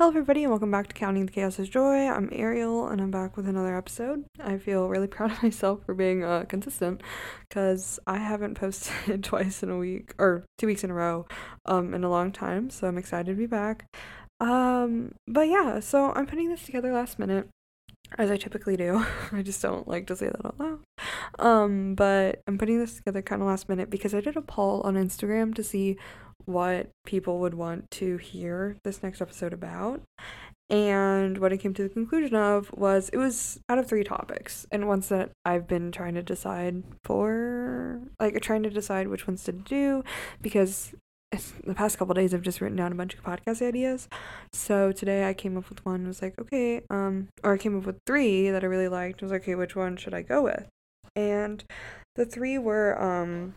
Hello, everybody, and welcome back to Counting the Chaos as Joy. I'm Ariel, and I'm back with another episode. I feel really proud of myself for being uh, consistent because I haven't posted twice in a week or two weeks in a row um, in a long time, so I'm excited to be back. Um, but yeah, so I'm putting this together last minute as I typically do. I just don't like to say that out loud. Um, but I'm putting this together kind of last minute because I did a poll on Instagram to see what people would want to hear this next episode about. And what I came to the conclusion of was it was out of three topics, and ones that I've been trying to decide for, like trying to decide which ones to do, because the past couple days I've just written down a bunch of podcast ideas. So today I came up with one. Was like, okay, um, or I came up with three that I really liked. I was like, okay, which one should I go with? And the three were um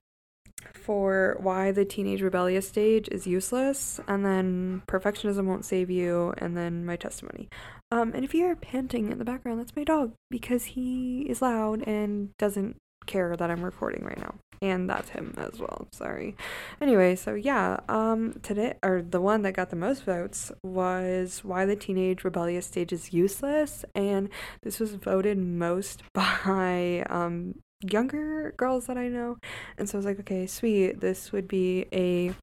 for why the teenage rebellious stage is useless, and then perfectionism won't save you, and then my testimony. Um, and if you hear panting in the background, that's my dog because he is loud and doesn't care that I'm recording right now. And that's him as well. Sorry. Anyway, so yeah, um today or the one that got the most votes was why the teenage rebellious stage is useless and this was voted most by um younger girls that I know. And so I was like, okay, sweet. This would be a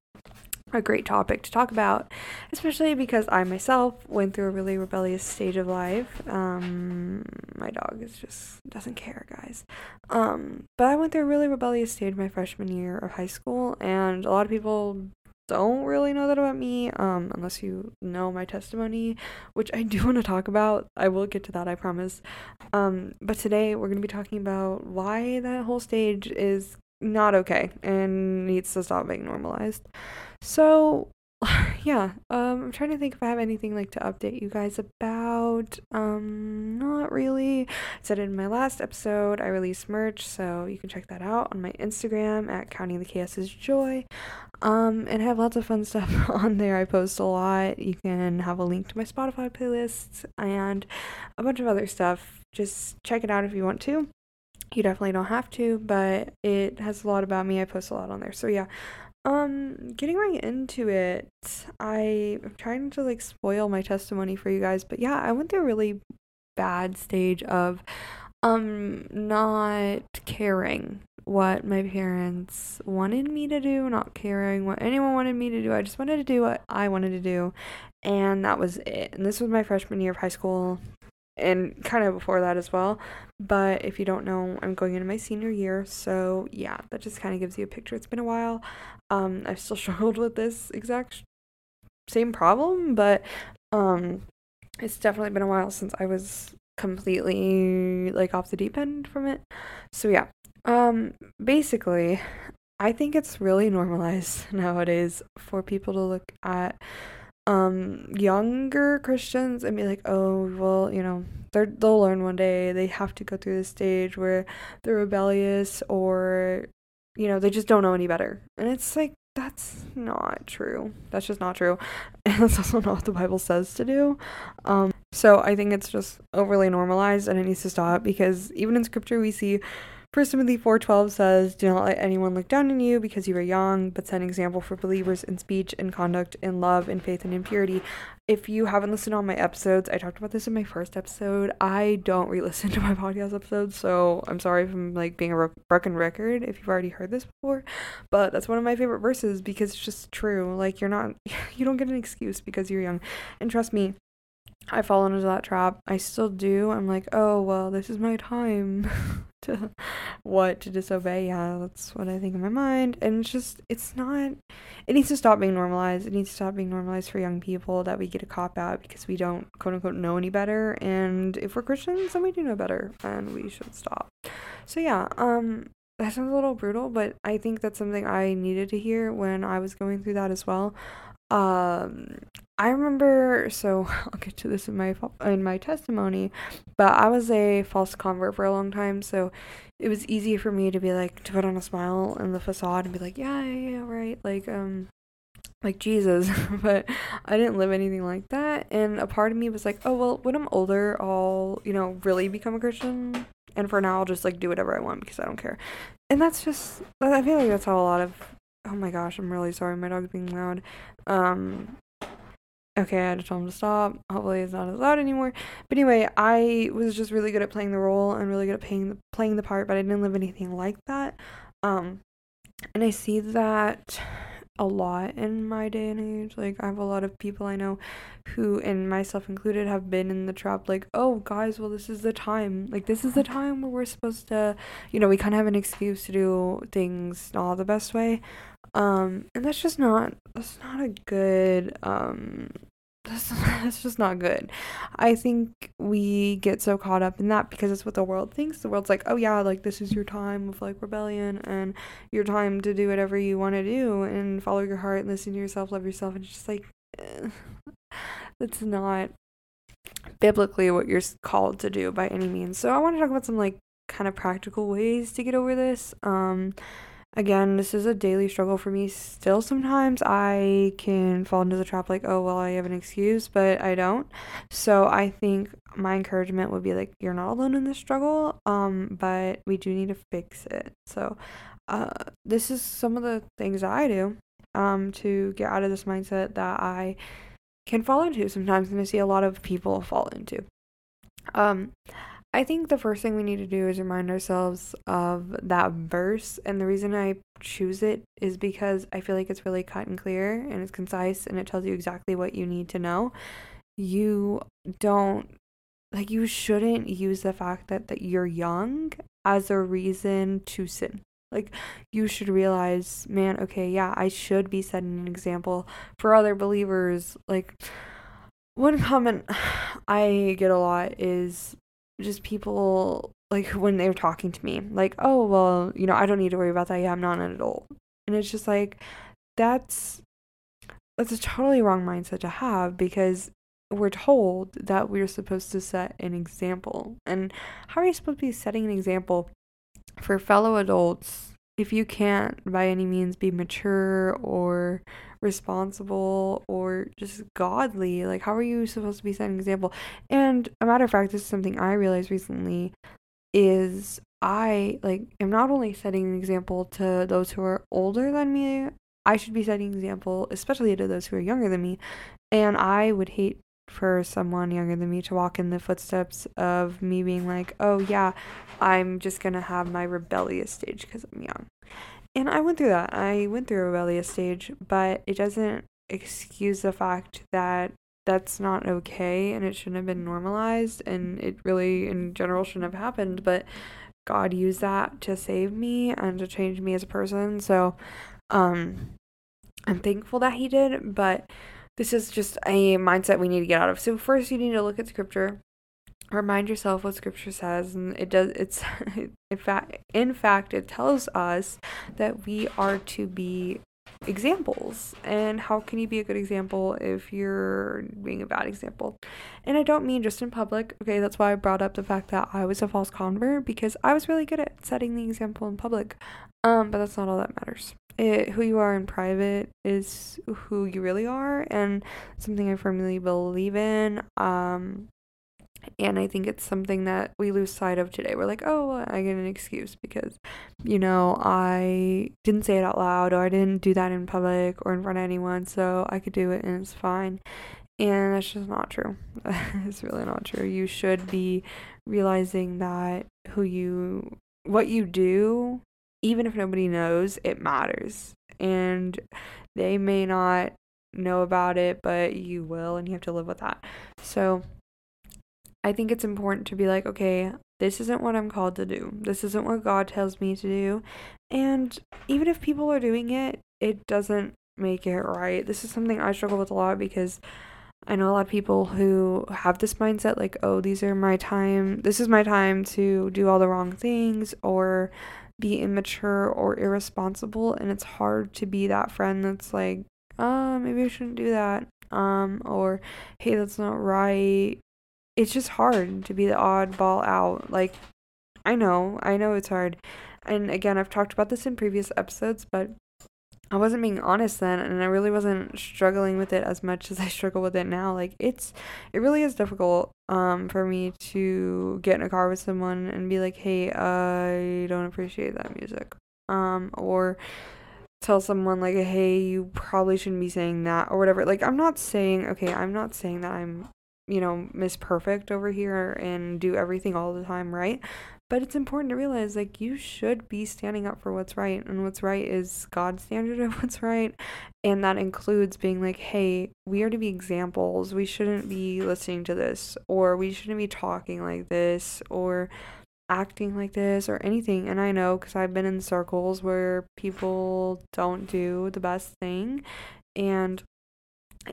a great topic to talk about, especially because I myself went through a really rebellious stage of life. Um, my dog is just doesn't care, guys. Um, but I went through a really rebellious stage my freshman year of high school, and a lot of people don't really know that about me um unless you know my testimony which I do want to talk about. I will get to that, I promise. Um but today we're going to be talking about why that whole stage is not okay and needs to stop being normalized. So, yeah, um, I'm trying to think if I have anything like to update you guys about. Um, not really. I said in my last episode I released merch, so you can check that out on my Instagram at Counting the Chaos is Joy. Um, and I have lots of fun stuff on there. I post a lot. You can have a link to my Spotify playlists and a bunch of other stuff. Just check it out if you want to. You definitely don't have to, but it has a lot about me. I post a lot on there. So yeah, um, getting right into it, I am trying to like spoil my testimony for you guys, but yeah, I went through a really bad stage of um not caring what my parents wanted me to do, not caring what anyone wanted me to do. I just wanted to do what I wanted to do, and that was it. And this was my freshman year of high school and kind of before that as well. But if you don't know, I'm going into my senior year, so yeah, that just kind of gives you a picture. It's been a while. Um, I've still struggled with this exact same problem, but um, it's definitely been a while since I was completely like off the deep end from it. So yeah, um, basically, I think it's really normalized nowadays for people to look at um younger Christians and be like, "Oh, well, you know, they they'll learn one day. They have to go through this stage where they're rebellious or you know, they just don't know any better." And it's like that's not true. That's just not true. And that's also not what the Bible says to do. Um so I think it's just overly normalized and it needs to stop because even in scripture we see First Timothy 4:12 says, "Do not let anyone look down on you because you are young, but set an example for believers in speech and conduct, in love, in faith, and in purity." If you haven't listened to all my episodes, I talked about this in my first episode. I don't re-listen to my podcast episodes, so I'm sorry if I'm like being a broken record if you've already heard this before. But that's one of my favorite verses because it's just true. Like you're not, you don't get an excuse because you're young, and trust me, I fall into that trap. I still do. I'm like, oh well, this is my time to what to disobey. Yeah, that's what I think in my mind. And it's just it's not it needs to stop being normalized. It needs to stop being normalized for young people that we get a cop out because we don't quote unquote know any better. And if we're Christians, then we do know better and we should stop. So yeah, um that sounds a little brutal, but I think that's something I needed to hear when I was going through that as well. Um, I remember, so I'll get to this in my in my testimony, but I was a false convert for a long time, so it was easy for me to be like to put on a smile and the facade and be like, yeah, yeah, yeah right, like um, like Jesus, but I didn't live anything like that, and a part of me was like, oh well, when I'm older, I'll you know really become a Christian, and for now I'll just like do whatever I want because I don't care, and that's just I feel like that's how a lot of oh my gosh, I'm really sorry, my dog's being loud. Um, okay, I had to tell him to stop. Hopefully, it's not as loud anymore. But anyway, I was just really good at playing the role and really good at playing the, playing the part, but I didn't live anything like that. Um, and I see that a lot in my day and age. Like, I have a lot of people I know who, and myself included, have been in the trap. Like, oh, guys, well, this is the time. Like, this is the time where we're supposed to, you know, we kind of have an excuse to do things not the best way. Um, and that's just not, that's not a good, um, that's, that's just not good. I think we get so caught up in that because it's what the world thinks. The world's like, oh yeah, like this is your time of like rebellion and your time to do whatever you want to do and follow your heart and listen to yourself, love yourself. And it's just like, that's not biblically what you're called to do by any means. So I want to talk about some like kind of practical ways to get over this. Um, again, this is a daily struggle for me still sometimes. I can fall into the trap like, oh, well, I have an excuse, but I don't. So I think my encouragement would be like, you're not alone in this struggle, um, but we do need to fix it. So uh, this is some of the things that I do um, to get out of this mindset that I can fall into sometimes and I see a lot of people fall into. Um, I think the first thing we need to do is remind ourselves of that verse. And the reason I choose it is because I feel like it's really cut and clear and it's concise and it tells you exactly what you need to know. You don't, like, you shouldn't use the fact that, that you're young as a reason to sin. Like, you should realize, man, okay, yeah, I should be setting an example for other believers. Like, one comment I get a lot is just people like when they're talking to me like oh well you know i don't need to worry about that. Yeah i'm not an adult. And it's just like that's that's a totally wrong mindset to have because we're told that we're supposed to set an example. And how are you supposed to be setting an example for fellow adults if you can't by any means be mature or responsible or just godly, like how are you supposed to be setting an example? And a matter of fact, this is something I realized recently is I like am not only setting an example to those who are older than me, I should be setting an example, especially to those who are younger than me. And I would hate for someone younger than me to walk in the footsteps of me being like, oh yeah, I'm just gonna have my rebellious stage because I'm young. And I went through that. I went through a rebellious stage, but it doesn't excuse the fact that that's not okay and it shouldn't have been normalized and it really in general shouldn't have happened but god used that to save me and to change me as a person so um i'm thankful that he did but this is just a mindset we need to get out of. So first you need to look at scripture. Remind yourself what scripture says and it does it's in fact in fact it tells us that we are to be examples and how can you be a good example if you're being a bad example and i don't mean just in public okay that's why i brought up the fact that i was a false convert because i was really good at setting the example in public um but that's not all that matters it, who you are in private is who you really are and something i firmly believe in um and I think it's something that we lose sight of today. We're like, oh, I get an excuse because, you know, I didn't say it out loud or I didn't do that in public or in front of anyone, so I could do it and it's fine. And that's just not true. it's really not true. You should be realizing that who you, what you do, even if nobody knows, it matters. And they may not know about it, but you will, and you have to live with that. So, I think it's important to be like, okay, this isn't what I'm called to do. This isn't what God tells me to do. And even if people are doing it, it doesn't make it right. This is something I struggle with a lot because I know a lot of people who have this mindset like, oh, these are my time. This is my time to do all the wrong things or be immature or irresponsible. And it's hard to be that friend that's like, oh, maybe I shouldn't do that. Um, or hey, that's not right it's just hard to be the oddball out. Like, I know, I know it's hard. And again, I've talked about this in previous episodes, but I wasn't being honest then, and I really wasn't struggling with it as much as I struggle with it now. Like, it's, it really is difficult um, for me to get in a car with someone and be like, hey, I don't appreciate that music. Um, or tell someone like hey you probably shouldn't be saying that or whatever like i'm not saying okay i'm not saying that i'm you know miss perfect over here and do everything all the time right but it's important to realize like you should be standing up for what's right and what's right is god's standard of what's right and that includes being like hey we are to be examples we shouldn't be listening to this or we shouldn't be talking like this or acting like this or anything. And I know because I've been in circles where people don't do the best thing. And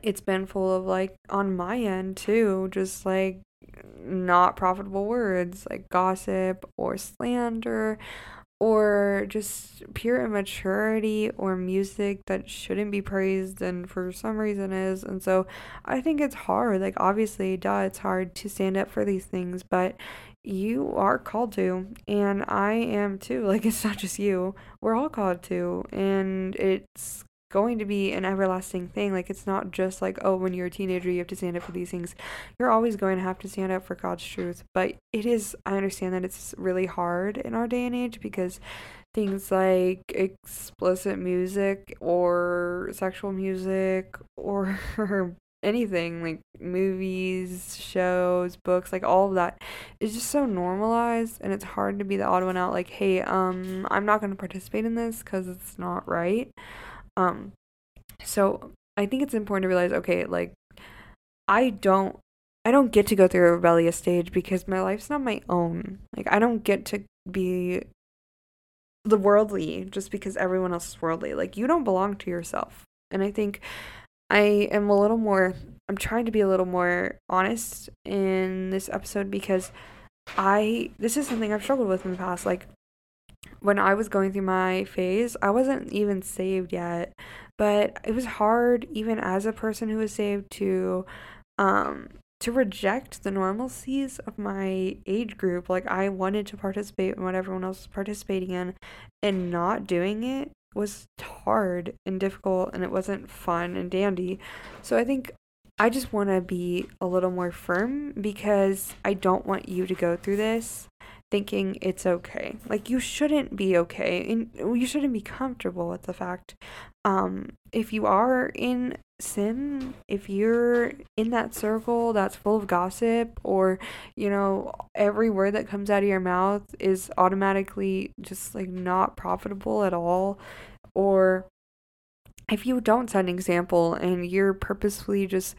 it's been full of like, on my end too, just like not profitable words like gossip or slander or just pure immaturity or music that shouldn't be praised and for some reason is. And so I think it's hard. Like, obviously, duh, it's hard to stand up for these things, but you are called to, and I am too. Like, it's not just you, we're all called to, and it's going to be an everlasting thing. Like, it's not just like, oh, when you're a teenager, you have to stand up for these things. You're always going to have to stand up for God's truth. But it is, I understand that it's really hard in our day and age because things like explicit music or sexual music or anything like movies, shows, books, like all of that is just so normalized and it's hard to be the odd one out like, "Hey, um I'm not going to participate in this cuz it's not right." Um so I think it's important to realize okay, like I don't I don't get to go through a rebellious stage because my life's not my own. Like I don't get to be the worldly just because everyone else is worldly. Like you don't belong to yourself. And I think I am a little more, I'm trying to be a little more honest in this episode because I, this is something I've struggled with in the past. Like, when I was going through my phase, I wasn't even saved yet, but it was hard, even as a person who was saved, to, um, to reject the normalcies of my age group. Like, I wanted to participate in what everyone else was participating in, and not doing it was hard and difficult and it wasn't fun and dandy. So I think I just want to be a little more firm because I don't want you to go through this thinking it's okay. Like you shouldn't be okay and you shouldn't be comfortable with the fact um if you are in sin, if you're in that circle that's full of gossip or you know every word that comes out of your mouth is automatically just like not profitable at all or if you don't set an example and you're purposefully just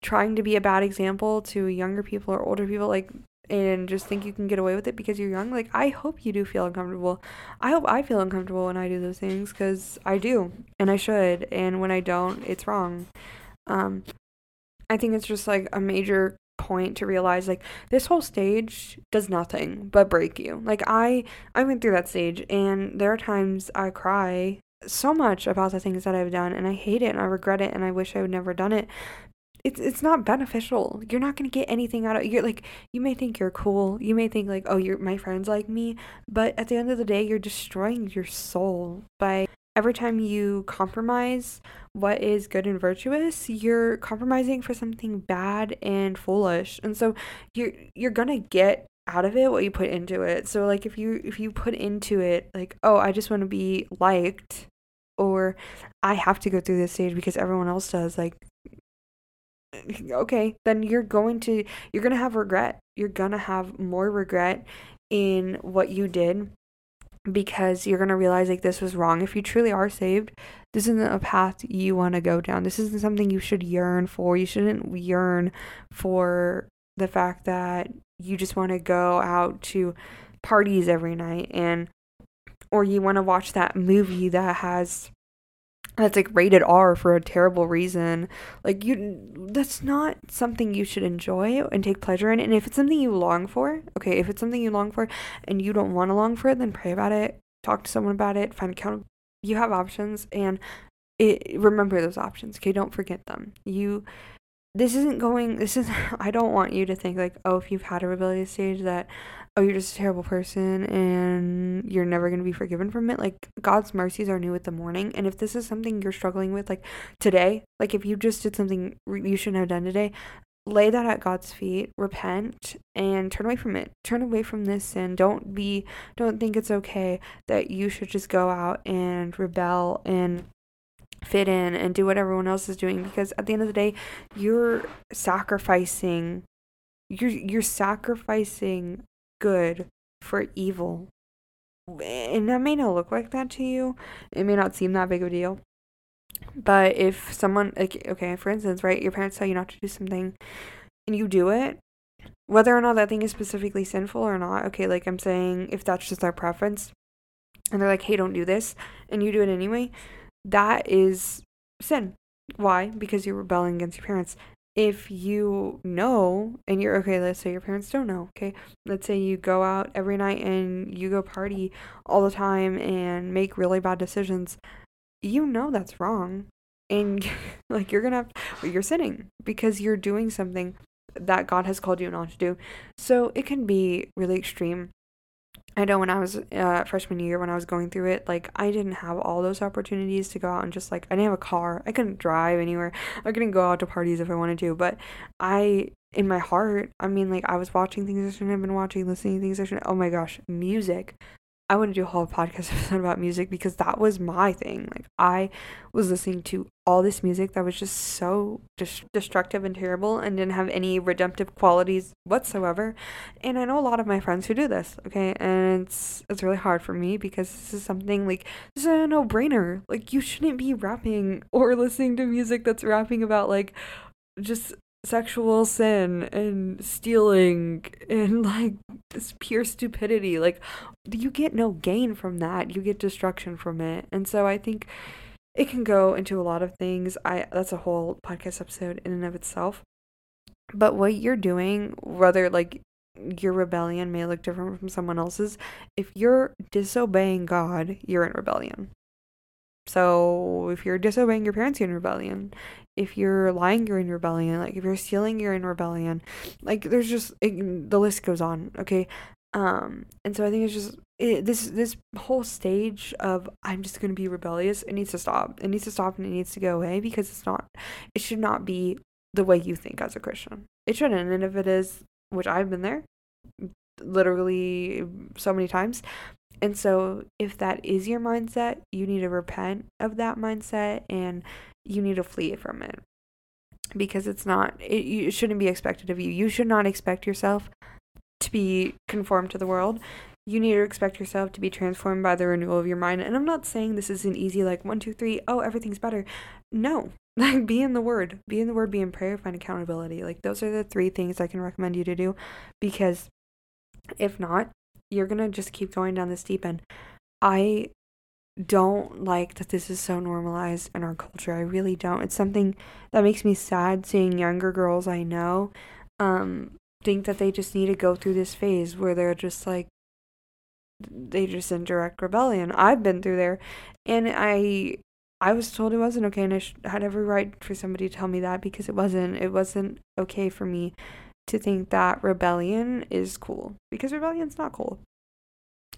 trying to be a bad example to younger people or older people like and just think you can get away with it because you're young like i hope you do feel uncomfortable. I hope i feel uncomfortable when i do those things because i do and i should and when i don't it's wrong. Um i think it's just like a major point to realize like this whole stage does nothing but break you. Like i i went through that stage and there are times i cry so much about the things that i've done and i hate it and i regret it and i wish i would never done it it's it's not beneficial. You're not gonna get anything out of you're like you may think you're cool. You may think like, oh you're my friends like me, but at the end of the day you're destroying your soul by every time you compromise what is good and virtuous, you're compromising for something bad and foolish. And so you're you're gonna get out of it what you put into it. So like if you if you put into it like, oh, I just want to be liked or I have to go through this stage because everyone else does, like okay, then you're going to you're going to have regret. You're going to have more regret in what you did because you're going to realize like this was wrong. If you truly are saved, this isn't a path you want to go down. This isn't something you should yearn for. You shouldn't yearn for the fact that you just want to go out to parties every night and or you want to watch that movie that has that's like rated R for a terrible reason. Like you that's not something you should enjoy and take pleasure in. And if it's something you long for, okay, if it's something you long for and you don't want to long for it, then pray about it, talk to someone about it, find account you have options and it remember those options. Okay, don't forget them. You this isn't going this is I don't want you to think like, oh, if you've had a rebellious stage that oh, you're just a terrible person and you're never going to be forgiven from it. Like, God's mercies are new with the morning. And if this is something you're struggling with, like today, like if you just did something you shouldn't have done today, lay that at God's feet, repent and turn away from it. Turn away from this sin. Don't be don't think it's okay that you should just go out and rebel and fit in and do what everyone else is doing because at the end of the day, you're sacrificing you're you're sacrificing good for evil. And that may not look like that to you. It may not seem that big of a deal. But if someone, like, okay, for instance, right, your parents tell you not to do something and you do it, whether or not that thing is specifically sinful or not, okay, like I'm saying, if that's just their preference and they're like, hey, don't do this, and you do it anyway, that is sin. Why? Because you're rebelling against your parents. If you know and you're okay, let's say your parents don't know, okay? Let's say you go out every night and you go party all the time and make really bad decisions you know that's wrong. And like you're gonna have you're sinning because you're doing something that god has called you not to do. So it can be really extreme i know when i was uh, freshman year when i was going through it like i didn't have all those opportunities to go out and just like i didn't have a car. I couldn't drive anywhere. I couldn't go out to parties if i wanted to but i in my heart i mean like i was watching things i shouldn't have been watching listening to things i shouldn't oh my gosh music I want to do a whole podcast episode about music because that was my thing. Like I was listening to all this music that was just so dis- destructive and terrible and didn't have any redemptive qualities whatsoever. And I know a lot of my friends who do this, okay? And it's it's really hard for me because this is something like this is a no-brainer. Like you shouldn't be rapping or listening to music that's rapping about like just sexual sin and stealing and like this pure stupidity like you get no gain from that. You get destruction from it. And so i think it can go into a lot of things. I that's a whole podcast episode in and of itself. But what you're doing whether like your rebellion may look different from someone else's if you're disobeying god you're in rebellion so if you're disobeying your parents, you're in rebellion. If you're lying, you're in rebellion. Like if you're stealing, you're in rebellion. Like there's just it, the list goes on. Okay, um, and so I think it's just it, this this whole stage of I'm just gonna be rebellious. It needs to stop. It needs to stop and it needs to go away because it's not. It should not be the way you think as a Christian. It shouldn't. And if it is, which I've been there, literally so many times, and so, if that is your mindset, you need to repent of that mindset and you need to flee from it because it's not, it, it shouldn't be expected of you. You should not expect yourself to be conformed to the world. You need to expect yourself to be transformed by the renewal of your mind. And I'm not saying this is an easy, like, one, two, three, oh, everything's better. No. Like, be in the Word. Be in the Word, be in prayer, find accountability. Like, those are the three things I can recommend you to do because if not, you're gonna just keep going down this deep end. I don't like that this is so normalized in our culture. I really don't. It's something that makes me sad seeing younger girls I know um think that they just need to go through this phase where they're just like they just in direct rebellion. I've been through there and I I was told it wasn't okay and I had every right for somebody to tell me that because it wasn't it wasn't okay for me to think that rebellion is cool because rebellion's not cool.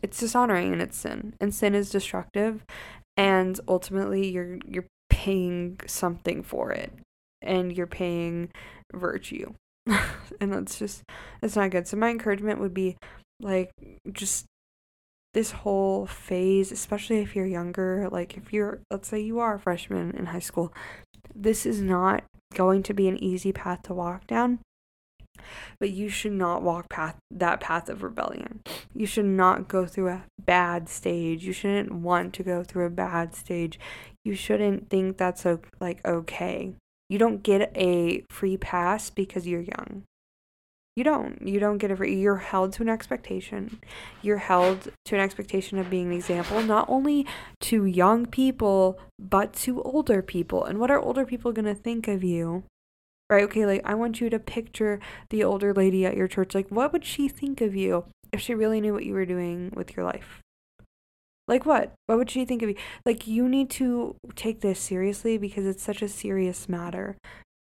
It's dishonoring and it's sin. And sin is destructive and ultimately you're you're paying something for it and you're paying virtue. and that's just that's not good. So my encouragement would be like just this whole phase, especially if you're younger, like if you're let's say you are a freshman in high school, this is not going to be an easy path to walk down but you should not walk path that path of rebellion. You should not go through a bad stage. You shouldn't want to go through a bad stage. You shouldn't think that's like okay. You don't get a free pass because you're young. You don't. You don't get a free. You're held to an expectation. You're held to an expectation of being an example, not only to young people, but to older people. And what are older people going to think of you? Right? Okay, like I want you to picture the older lady at your church. Like, what would she think of you if she really knew what you were doing with your life? Like, what? What would she think of you? Like, you need to take this seriously because it's such a serious matter.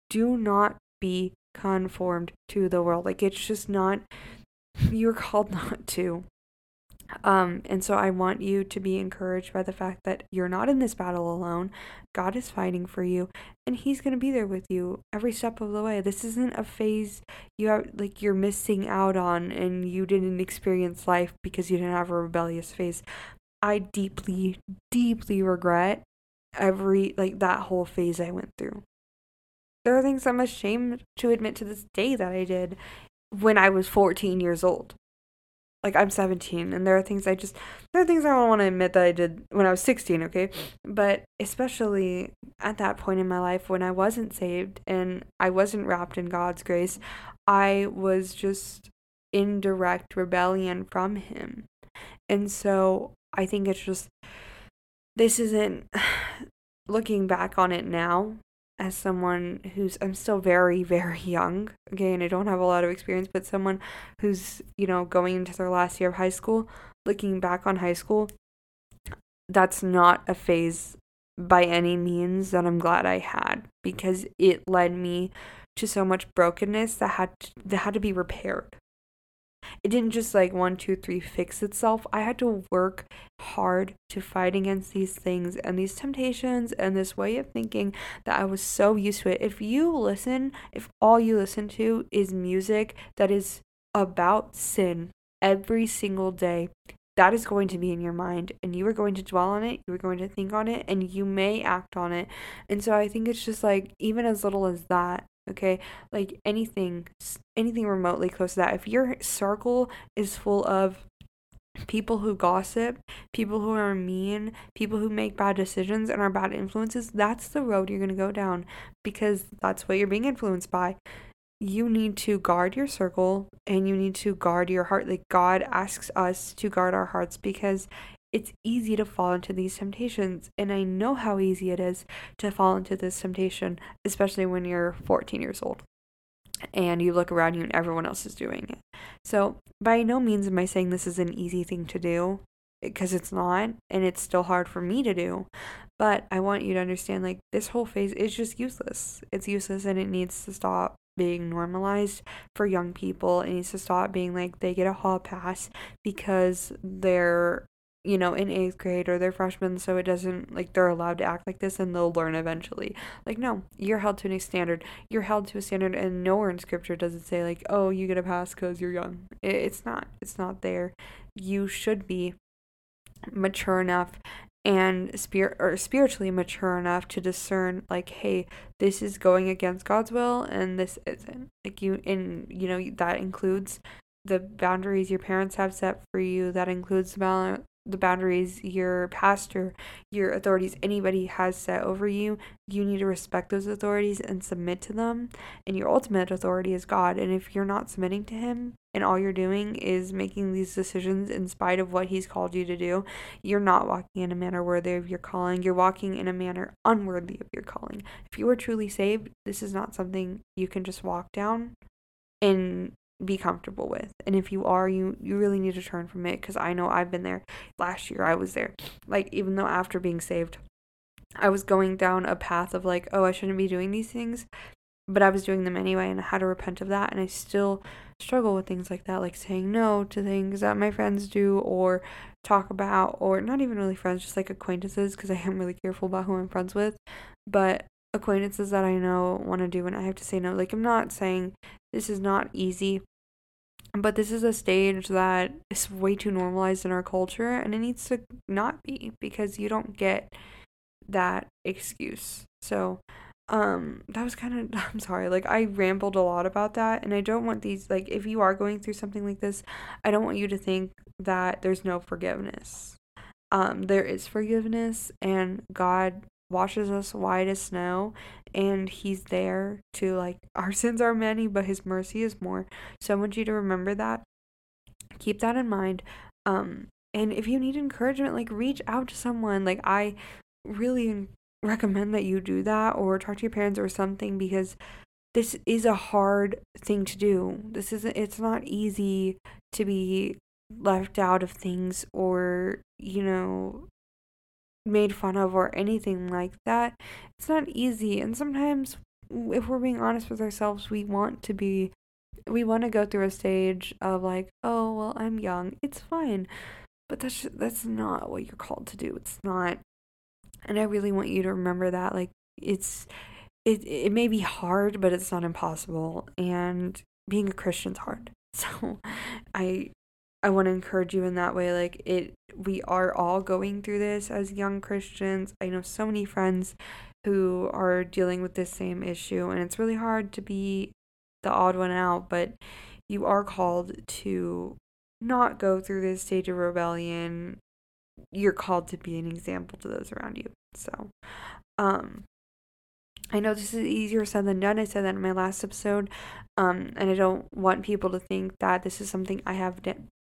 Do not be conformed to the world. Like, it's just not, you're called not to. Um, and so I want you to be encouraged by the fact that you're not in this battle alone. God is fighting for you, and He's going to be there with you every step of the way. This isn't a phase you have like you're missing out on, and you didn't experience life because you didn't have a rebellious phase. I deeply, deeply regret every like that whole phase I went through. There are things I'm ashamed to admit to this day that I did when I was 14 years old like I'm 17 and there are things I just there are things I don't want to admit that I did when I was 16, okay? But especially at that point in my life when I wasn't saved and I wasn't wrapped in God's grace, I was just in direct rebellion from him. And so I think it's just this isn't looking back on it now as someone who's I'm still very very young, and I don't have a lot of experience, but someone who's, you know, going into their last year of high school, looking back on high school, that's not a phase by any means that I'm glad I had because it led me to so much brokenness that had to, that had to be repaired it didn't just like one, two, three fix itself. I had to work hard to fight against these things and these temptations and this way of thinking that I was so used to it. If you listen, if all you listen to is music that is about sin every single day, that is going to be in your mind and you are going to dwell on it, you are going to think on it, and you may act on it. And so I think it's just like, even as little as that, okay? Like anything anything remotely close to that. If your circle is full of people who gossip people who are mean people who make bad decisions and are bad influences that's the road you're going to go down because that's what you're being influenced by. You need to guard your circle and you need to guard your heart. Like god asks us to guard our hearts because it's easy to fall into these temptations. And I know how easy it is to fall into this temptation, especially when you're 14 years old and you look around you and everyone else is doing it. So, by no means am I saying this is an easy thing to do because it's not and it's still hard for me to do. But I want you to understand like this whole phase is just useless. It's useless and it needs to stop being normalized for young people. It needs to stop being like they get a hall pass because they're you know, in eighth grade or they're freshmen, so it doesn't like they're allowed to act like this and they'll learn eventually. Like, no, you're held to a standard. You're held to a standard, and nowhere in scripture does it say, like, oh, you get a pass because you're young. It's not. It's not there. You should be mature enough and spirit or spiritually mature enough to discern like hey this is going against god's will and this isn't like you and you know that includes the boundaries your parents have set for you that includes the the boundaries your pastor, your authorities, anybody has set over you, you need to respect those authorities and submit to them. And your ultimate authority is God. And if you're not submitting to Him and all you're doing is making these decisions in spite of what He's called you to do, you're not walking in a manner worthy of your calling. You're walking in a manner unworthy of your calling. If you are truly saved, this is not something you can just walk down and be comfortable with. And if you are, you you really need to turn from it cuz I know I've been there. Last year I was there. Like even though after being saved, I was going down a path of like, oh, I shouldn't be doing these things, but I was doing them anyway and I had to repent of that and I still struggle with things like that like saying no to things that my friends do or talk about or not even really friends just like acquaintances because I am really careful about who I'm friends with but acquaintances that I know want to do and I have to say no like I'm not saying this is not easy but this is a stage that is way too normalized in our culture and it needs to not be because you don't get that excuse. So, um that was kind of I'm sorry. Like I rambled a lot about that and I don't want these like if you are going through something like this, I don't want you to think that there's no forgiveness. Um there is forgiveness and God washes us white as snow and he's there to like our sins are many but his mercy is more. So i want you to remember that. Keep that in mind. Um and if you need encouragement like reach out to someone. Like i really recommend that you do that or talk to your parents or something because this is a hard thing to do. This isn't it's not easy to be left out of things or you know made fun of or anything like that. It's not easy. And sometimes, if we're being honest with ourselves, we want to be, we want to go through a stage of like, oh, well, I'm young. It's fine. but that's that's not what you're called to do. It's not and I really want you to remember that like it's it it may be hard, but it's not impossible and being a Christian's hard. So I I want to encourage you in that way like it we are all going through this as young Christians. I know so many friends who are dealing with this same issue and it's really hard to be the odd one out, but you are called to not go through this stage of rebellion. You're called to be an example to those around you. So, um, I know this is easier said than done. I said that in my last episode. Um, and I don't want people to think that this is something I have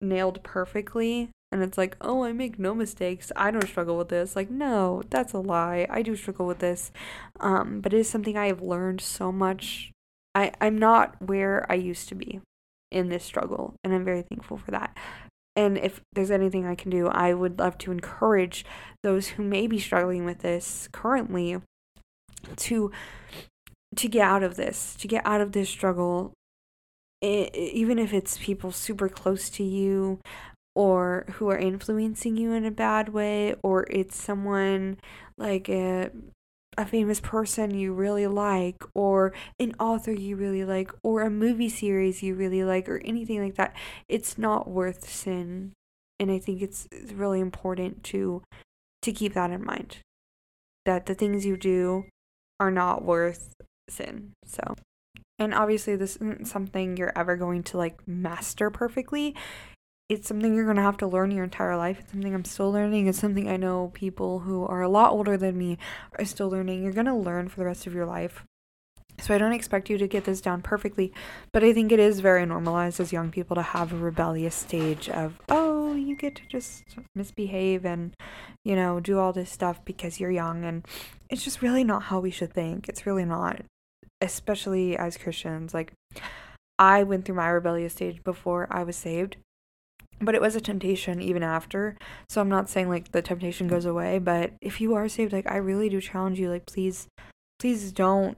nailed perfectly. And it's like, oh, I make no mistakes. I don't struggle with this. Like, no, that's a lie. I do struggle with this. Um, but it is something I have learned so much. I, I'm not where I used to be in this struggle, and I'm very thankful for that. And if there's anything I can do, I would love to encourage those who may be struggling with this currently to to get out of this, to get out of this struggle it, even if it's people super close to you or who are influencing you in a bad way or it's someone like a a famous person you really like, or an author you really like, or a movie series you really like, or anything like that, it's not worth sin. And I think it's really important to to keep that in mind. That the things you do are not worth sin. So and obviously this isn't something you're ever going to like master perfectly it's something you're going to have to learn your entire life. It's something I'm still learning. It's something I know people who are a lot older than me are still learning. You're going to learn for the rest of your life. So I don't expect you to get this down perfectly, but I think it is very normalized as young people to have a rebellious stage of, oh, you get to just misbehave and, you know, do all this stuff because you're young. And it's just really not how we should think. It's really not, especially as Christians. Like, I went through my rebellious stage before I was saved but it was a temptation even after so i'm not saying like the temptation goes away but if you are saved like i really do challenge you like please please don't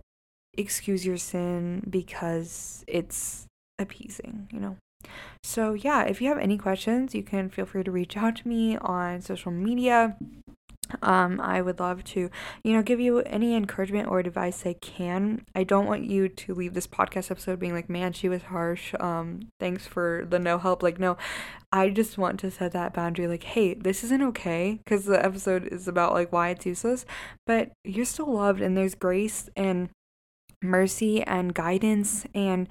excuse your sin because it's appeasing you know so yeah if you have any questions you can feel free to reach out to me on social media um i would love to you know give you any encouragement or advice i can. I don't want you to leave this podcast episode being like man she was harsh um thanks for the no help. Like no i just want to set that boundary like hey this isn't okay because the episode is about like why it's useless but you're still loved and there's grace and mercy and guidance and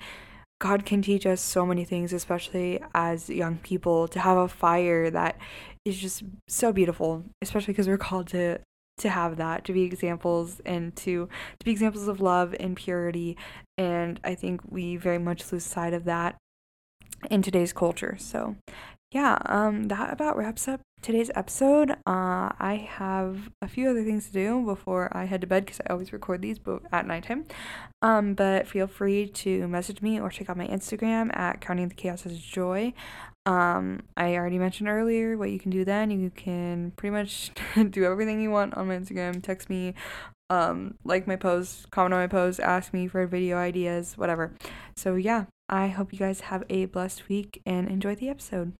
God can teach us so many things, especially as young people, to have a fire that is just so beautiful, especially because we're called to to have that, to be examples and to to be examples of love and purity. And I think we very much lose sight of that in today's culture. So yeah, um, that about wraps up today's episode. Uh, I have a few other things to do before I head to bed because I always record these at nighttime. Um, but feel free to message me or check out my Instagram at Counting the Chaos as Joy. Um, I already mentioned earlier what you can do then. You can pretty much do everything you want on my Instagram. Text me, um, like my post, comment on my post, ask me for video ideas, whatever. So yeah, I hope you guys have a blessed week and enjoy the episode.